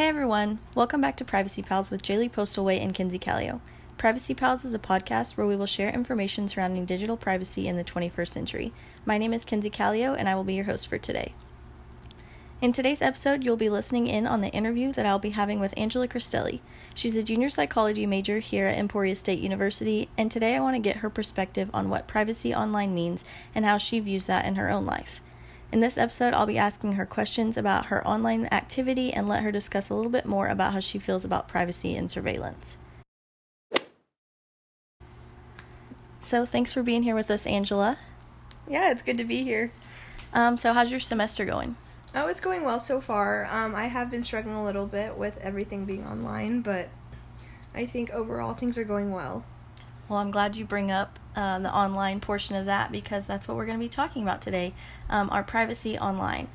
Hey everyone, welcome back to Privacy Pals with Jaylee Postleway and Kinsey Kallio. Privacy Pals is a podcast where we will share information surrounding digital privacy in the 21st century. My name is Kinsey Kallio and I will be your host for today. In today's episode, you'll be listening in on the interview that I'll be having with Angela Cristelli. She's a junior psychology major here at Emporia State University, and today I want to get her perspective on what privacy online means and how she views that in her own life. In this episode, I'll be asking her questions about her online activity and let her discuss a little bit more about how she feels about privacy and surveillance. So, thanks for being here with us, Angela. Yeah, it's good to be here. Um, so, how's your semester going? Oh, it's going well so far. Um, I have been struggling a little bit with everything being online, but I think overall things are going well. Well, I'm glad you bring up uh, the online portion of that because that's what we're going to be talking about today um, our privacy online.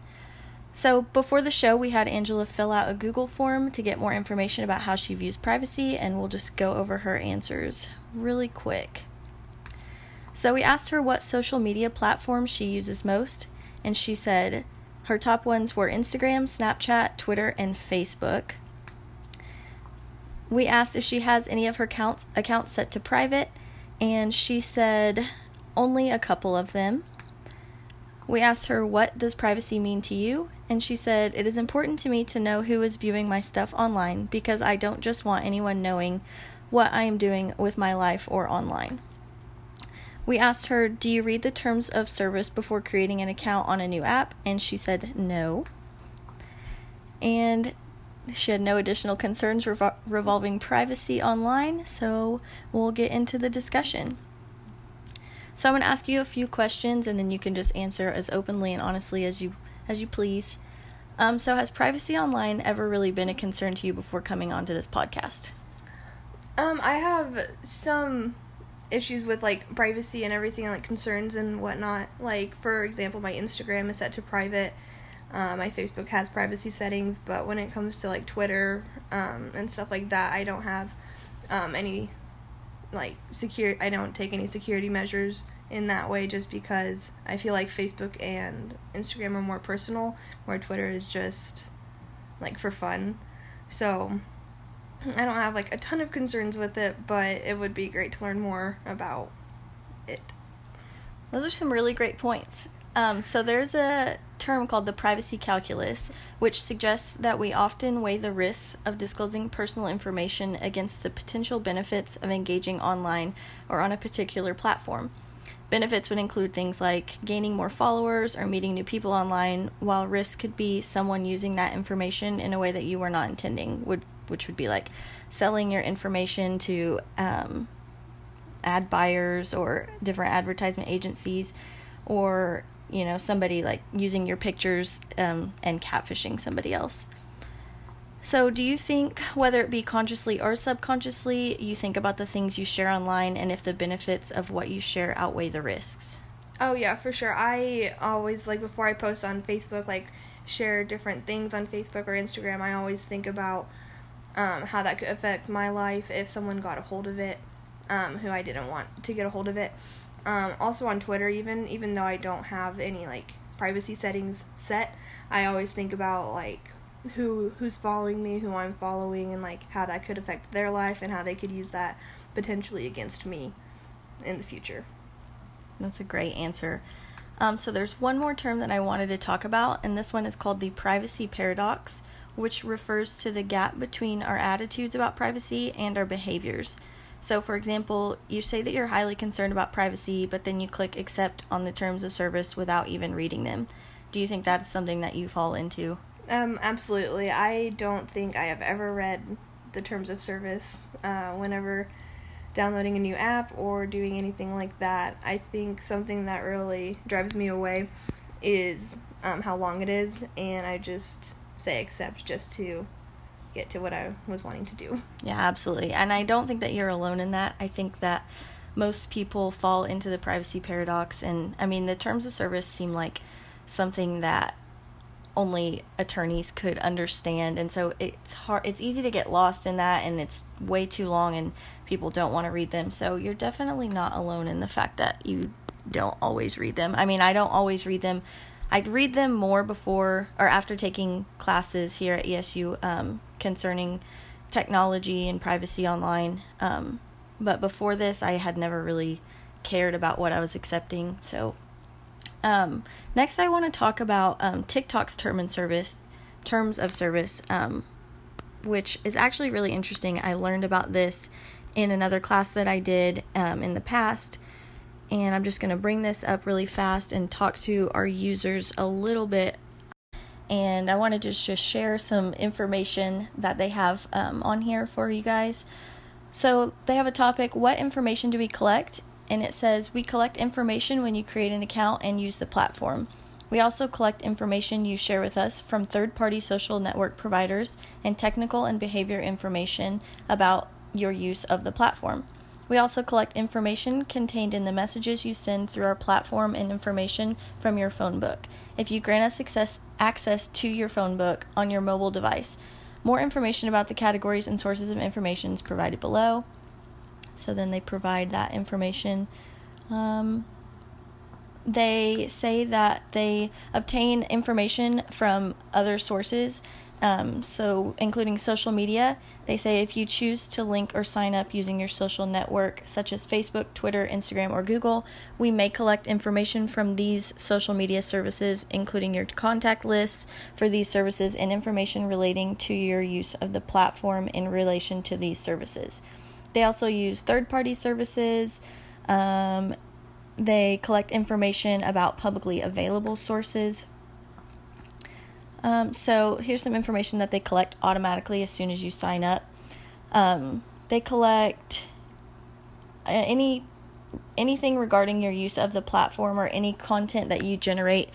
So, before the show, we had Angela fill out a Google form to get more information about how she views privacy, and we'll just go over her answers really quick. So, we asked her what social media platforms she uses most, and she said her top ones were Instagram, Snapchat, Twitter, and Facebook. We asked if she has any of her accounts, accounts set to private, and she said only a couple of them. We asked her, What does privacy mean to you? And she said, It is important to me to know who is viewing my stuff online because I don't just want anyone knowing what I am doing with my life or online. We asked her, Do you read the terms of service before creating an account on a new app? And she said, No. And she had no additional concerns revol- revolving privacy online, so we'll get into the discussion. So I'm going to ask you a few questions, and then you can just answer as openly and honestly as you as you please. Um, so, has privacy online ever really been a concern to you before coming onto this podcast? Um, I have some issues with like privacy and everything, like concerns and whatnot. Like, for example, my Instagram is set to private uh, my Facebook has privacy settings, but when it comes to like Twitter um, and stuff like that, I don't have um, any like secure. I don't take any security measures in that way, just because I feel like Facebook and Instagram are more personal, where Twitter is just like for fun. So I don't have like a ton of concerns with it, but it would be great to learn more about it. Those are some really great points. Um, so there's a term called the privacy calculus, which suggests that we often weigh the risks of disclosing personal information against the potential benefits of engaging online or on a particular platform. Benefits would include things like gaining more followers or meeting new people online, while risk could be someone using that information in a way that you were not intending, would, which would be like selling your information to um, ad buyers or different advertisement agencies, or you know somebody like using your pictures um, and catfishing somebody else. So do you think whether it be consciously or subconsciously you think about the things you share online and if the benefits of what you share outweigh the risks? Oh yeah for sure. I always like before i post on facebook like share different things on facebook or instagram i always think about um, how that could affect my life if someone got a hold of it um, who i didn't want to get a hold of it um, also on Twitter, even even though I don't have any like privacy settings set, I always think about like who who's following me, who I'm following, and like how that could affect their life and how they could use that potentially against me in the future. That's a great answer. Um, so there's one more term that I wanted to talk about, and this one is called the privacy paradox, which refers to the gap between our attitudes about privacy and our behaviors. So, for example, you say that you're highly concerned about privacy, but then you click accept on the terms of service without even reading them. Do you think that's something that you fall into? Um, absolutely. I don't think I have ever read the terms of service uh, whenever downloading a new app or doing anything like that. I think something that really drives me away is um, how long it is, and I just say accept just to get to what I was wanting to do. Yeah, absolutely. And I don't think that you're alone in that. I think that most people fall into the privacy paradox. And I mean, the terms of service seem like something that only attorneys could understand and so it's hard it's easy to get lost in that and it's way too long and people don't want to read them so you're definitely not alone in the fact that you don't always read them i mean i don't always read them I'd read them more before or after taking classes here at ESU um, concerning technology and privacy online. Um, but before this, I had never really cared about what I was accepting. So, um, next, I want to talk about um, TikTok's term and service, terms of service, um, which is actually really interesting. I learned about this in another class that I did um, in the past. And I'm just going to bring this up really fast and talk to our users a little bit. And I wanted to just share some information that they have um, on here for you guys. So they have a topic What information do we collect? And it says We collect information when you create an account and use the platform. We also collect information you share with us from third party social network providers and technical and behavior information about your use of the platform. We also collect information contained in the messages you send through our platform and information from your phone book. If you grant us access, access to your phone book on your mobile device, more information about the categories and sources of information is provided below. So then they provide that information. Um, they say that they obtain information from other sources um, so, including social media, they say if you choose to link or sign up using your social network, such as Facebook, Twitter, Instagram, or Google, we may collect information from these social media services, including your contact lists for these services and information relating to your use of the platform in relation to these services. They also use third party services. Um, they collect information about publicly available sources um, so here's some information that they collect automatically as soon as you sign up. Um, they collect uh, any anything regarding your use of the platform or any content that you generate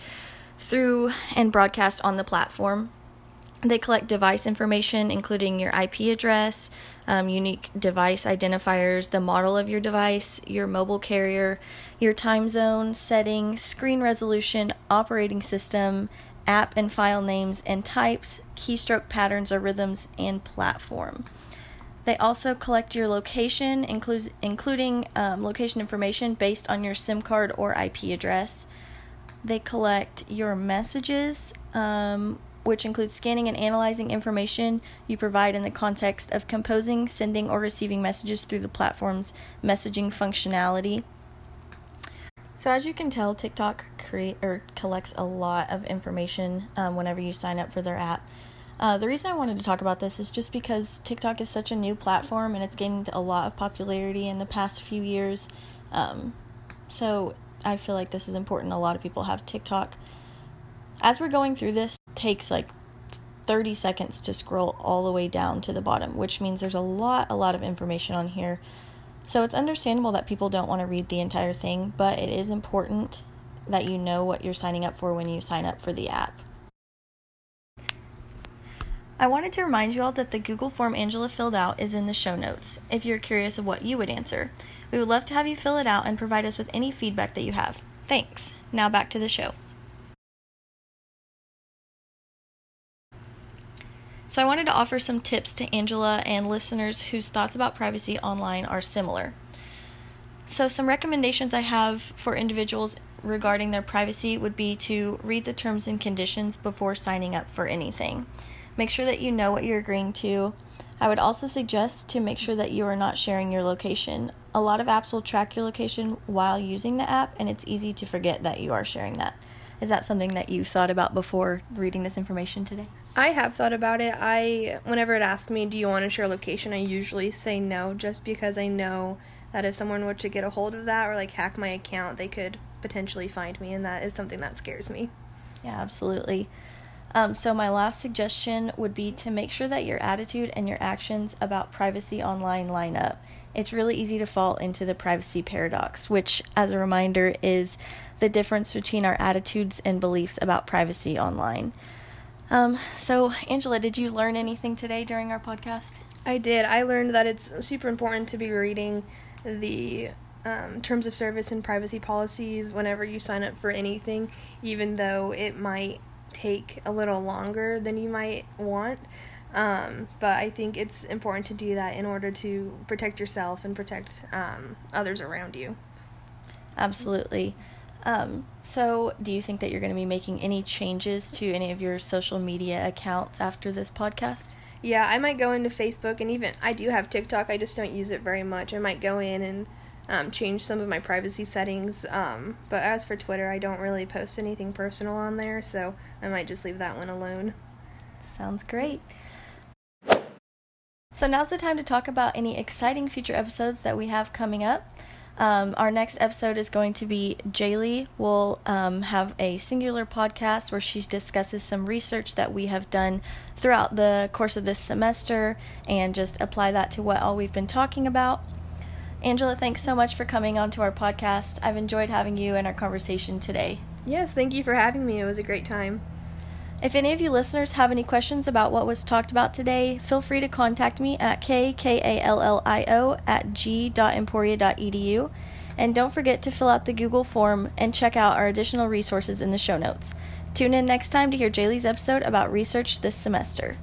through and broadcast on the platform. They collect device information, including your IP address, um, unique device identifiers, the model of your device, your mobile carrier, your time zone, setting, screen resolution, operating system, app and file names and types, keystroke patterns or rhythms, and platform. They also collect your location, includes, including um, location information based on your SIM card or IP address. They collect your messages, um, which includes scanning and analyzing information you provide in the context of composing, sending, or receiving messages through the platform's messaging functionality. So as you can tell, TikTok create or collects a lot of information um, whenever you sign up for their app. Uh, the reason I wanted to talk about this is just because TikTok is such a new platform and it's gained a lot of popularity in the past few years. Um, so I feel like this is important. A lot of people have TikTok. As we're going through this, takes like 30 seconds to scroll all the way down to the bottom, which means there's a lot, a lot of information on here. So it's understandable that people don't want to read the entire thing, but it is important that you know what you're signing up for when you sign up for the app. I wanted to remind you all that the Google form Angela filled out is in the show notes if you're curious of what you would answer. We would love to have you fill it out and provide us with any feedback that you have. Thanks. Now back to the show. So, I wanted to offer some tips to Angela and listeners whose thoughts about privacy online are similar. So, some recommendations I have for individuals regarding their privacy would be to read the terms and conditions before signing up for anything. Make sure that you know what you're agreeing to. I would also suggest to make sure that you are not sharing your location. A lot of apps will track your location while using the app, and it's easy to forget that you are sharing that. Is that something that you've thought about before reading this information today? I have thought about it. I whenever it asks me, "Do you want to share location?" I usually say no, just because I know that if someone were to get a hold of that or like hack my account, they could potentially find me, and that is something that scares me. Yeah, absolutely. Um, so, my last suggestion would be to make sure that your attitude and your actions about privacy online line up. It's really easy to fall into the privacy paradox, which, as a reminder, is the difference between our attitudes and beliefs about privacy online. Um, so, Angela, did you learn anything today during our podcast? I did. I learned that it's super important to be reading the um, terms of service and privacy policies whenever you sign up for anything, even though it might take a little longer than you might want. Um, but I think it's important to do that in order to protect yourself and protect um, others around you. Absolutely. Um, so, do you think that you're going to be making any changes to any of your social media accounts after this podcast? Yeah, I might go into Facebook and even I do have TikTok. I just don't use it very much. I might go in and um, change some of my privacy settings. Um, but as for Twitter, I don't really post anything personal on there, so I might just leave that one alone. Sounds great. So now's the time to talk about any exciting future episodes that we have coming up. Um, our next episode is going to be Jaylee will um, have a singular podcast where she discusses some research that we have done throughout the course of this semester and just apply that to what all we've been talking about. Angela, thanks so much for coming onto our podcast. I've enjoyed having you and our conversation today. Yes, thank you for having me. It was a great time. If any of you listeners have any questions about what was talked about today, feel free to contact me at kkallio at g.emporia.edu. And don't forget to fill out the Google form and check out our additional resources in the show notes. Tune in next time to hear Jaylee's episode about research this semester.